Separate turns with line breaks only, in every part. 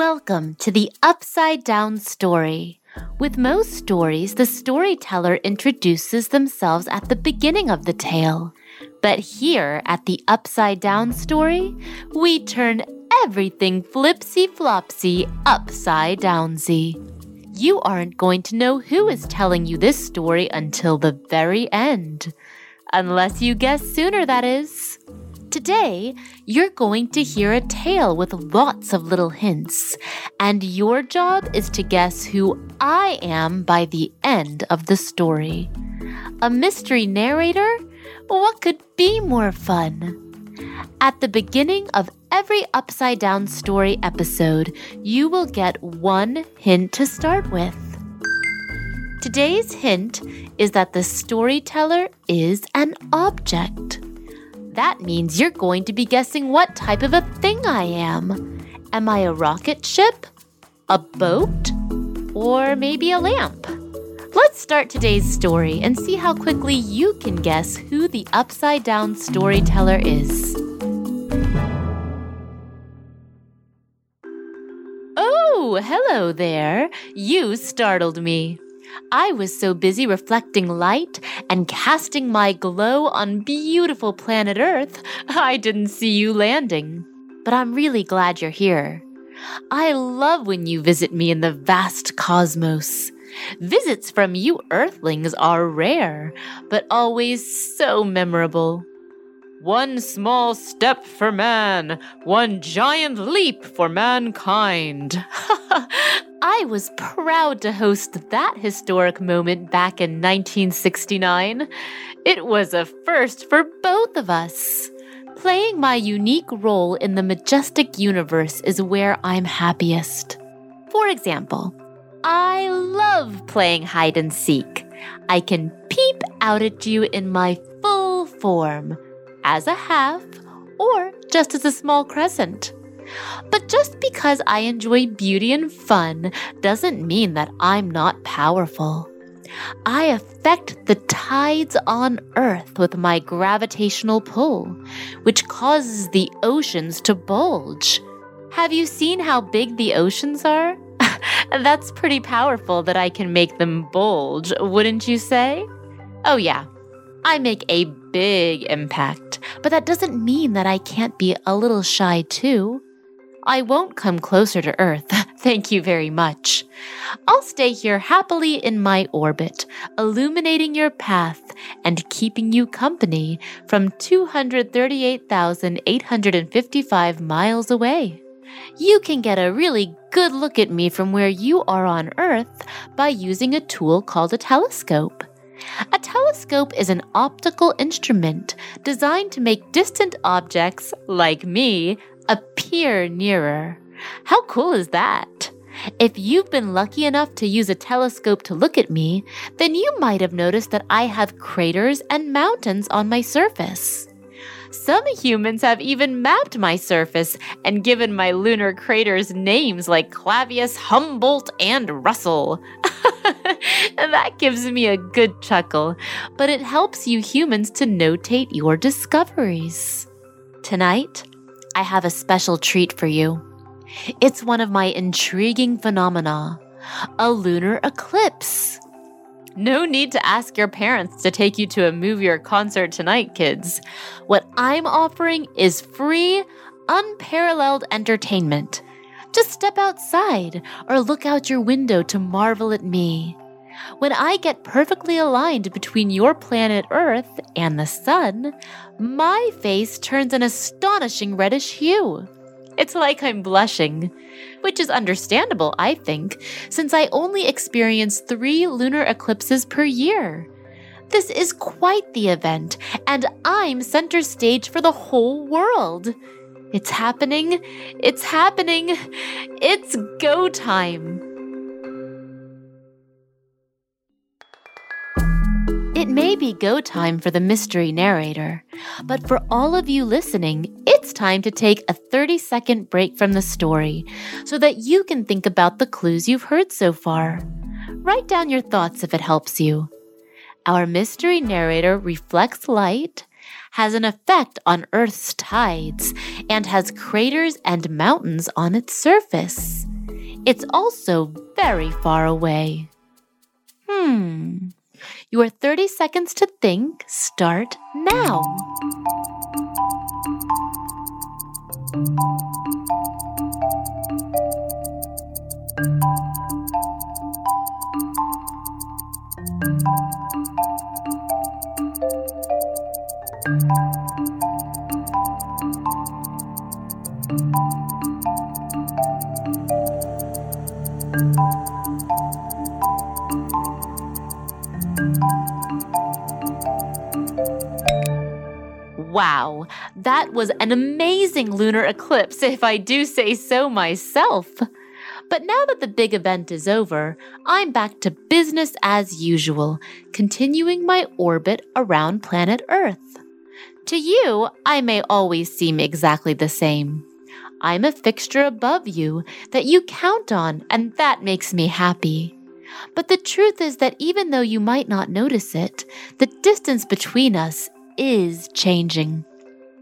Welcome to the Upside Down Story. With most stories, the storyteller introduces themselves at the beginning of the tale. But here at the Upside Down Story, we turn everything flipsy flopsy upside downsy. You aren't going to know who is telling you this story until the very end. Unless you guess sooner, that is. Today, you're going to hear a tale with lots of little hints, and your job is to guess who I am by the end of the story. A mystery narrator? What could be more fun? At the beginning of every Upside Down Story episode, you will get one hint to start with. Today's hint is that the storyteller is an object. That means you're going to be guessing what type of a thing I am. Am I a rocket ship? A boat? Or maybe a lamp? Let's start today's story and see how quickly you can guess who the upside down storyteller is. Oh, hello there. You startled me. I was so busy reflecting light and casting my glow on beautiful planet Earth, I didn't see you landing. But I'm really glad you're here. I love when you visit me in the vast cosmos. Visits from you Earthlings are rare, but always so memorable. One small step for man, one giant leap for mankind. I was proud to host that historic moment back in 1969. It was a first for both of us. Playing my unique role in the majestic universe is where I'm happiest. For example, I love playing hide and seek. I can peep out at you in my full form as a half, or just as a small crescent. But just because I enjoy beauty and fun doesn't mean that I'm not powerful. I affect the tides on Earth with my gravitational pull, which causes the oceans to bulge. Have you seen how big the oceans are? That's pretty powerful that I can make them bulge, wouldn't you say? Oh, yeah, I make a big impact, but that doesn't mean that I can't be a little shy too. I won't come closer to Earth, thank you very much. I'll stay here happily in my orbit, illuminating your path and keeping you company from 238,855 miles away. You can get a really good look at me from where you are on Earth by using a tool called a telescope. A telescope is an optical instrument designed to make distant objects, like me, appear nearer. How cool is that? If you've been lucky enough to use a telescope to look at me, then you might have noticed that I have craters and mountains on my surface. Some humans have even mapped my surface and given my lunar craters names like Clavius, Humboldt, and Russell. that gives me a good chuckle, but it helps you humans to notate your discoveries. Tonight, I have a special treat for you. It's one of my intriguing phenomena a lunar eclipse. No need to ask your parents to take you to a movie or concert tonight, kids. What I'm offering is free, unparalleled entertainment. Just step outside or look out your window to marvel at me. When I get perfectly aligned between your planet Earth and the Sun, my face turns an astonishing reddish hue. It's like I'm blushing, which is understandable, I think, since I only experience three lunar eclipses per year. This is quite the event, and I'm center stage for the whole world. It's happening. It's happening. It's go time. It may be go time for the mystery narrator, but for all of you listening, it's time to take a 30 second break from the story so that you can think about the clues you've heard so far. Write down your thoughts if it helps you. Our mystery narrator reflects light, has an effect on Earth's tides, and has craters and mountains on its surface. It's also very far away. Hmm. Your 30 seconds to think start now. Wow, that was an amazing lunar eclipse, if I do say so myself. But now that the big event is over, I'm back to business as usual, continuing my orbit around planet Earth. To you, I may always seem exactly the same. I'm a fixture above you that you count on, and that makes me happy. But the truth is that even though you might not notice it, the distance between us is changing.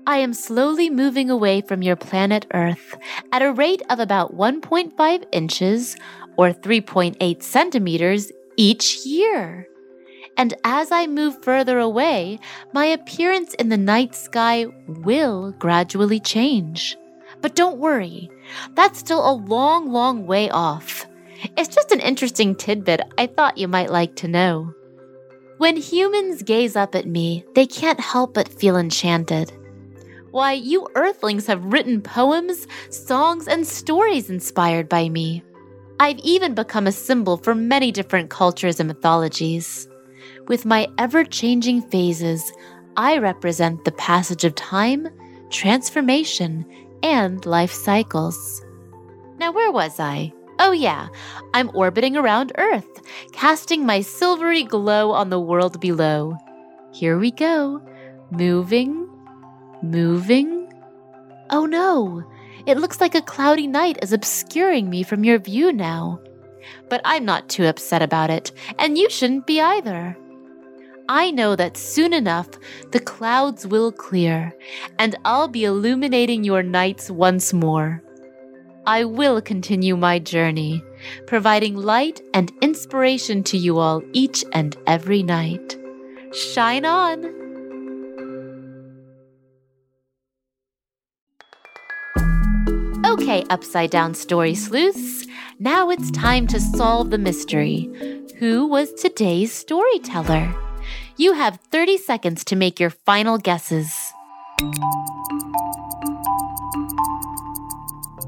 I am slowly moving away from your planet Earth at a rate of about 1.5 inches or 3.8 centimeters each year. And as I move further away, my appearance in the night sky will gradually change. But don't worry, that's still a long, long way off. It's just an interesting tidbit I thought you might like to know. When humans gaze up at me, they can't help but feel enchanted. Why, you Earthlings have written poems, songs, and stories inspired by me. I've even become a symbol for many different cultures and mythologies. With my ever changing phases, I represent the passage of time, transformation, and life cycles. Now, where was I? Oh, yeah, I'm orbiting around Earth, casting my silvery glow on the world below. Here we go. Moving, moving. Oh no, it looks like a cloudy night is obscuring me from your view now. But I'm not too upset about it, and you shouldn't be either. I know that soon enough the clouds will clear, and I'll be illuminating your nights once more. I will continue my journey, providing light and inspiration to you all each and every night. Shine on! Okay, upside down story sleuths, now it's time to solve the mystery. Who was today's storyteller? You have 30 seconds to make your final guesses.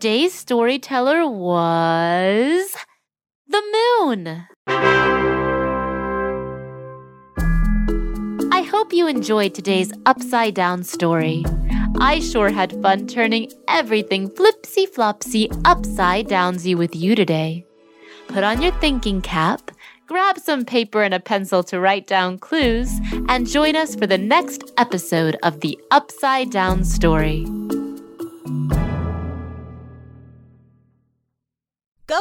Today's storyteller was the moon. I hope you enjoyed today's upside down story. I sure had fun turning everything flipsy flopsy upside downsy with you today. Put on your thinking cap, grab some paper and a pencil to write down clues, and join us for the next episode of the Upside Down Story.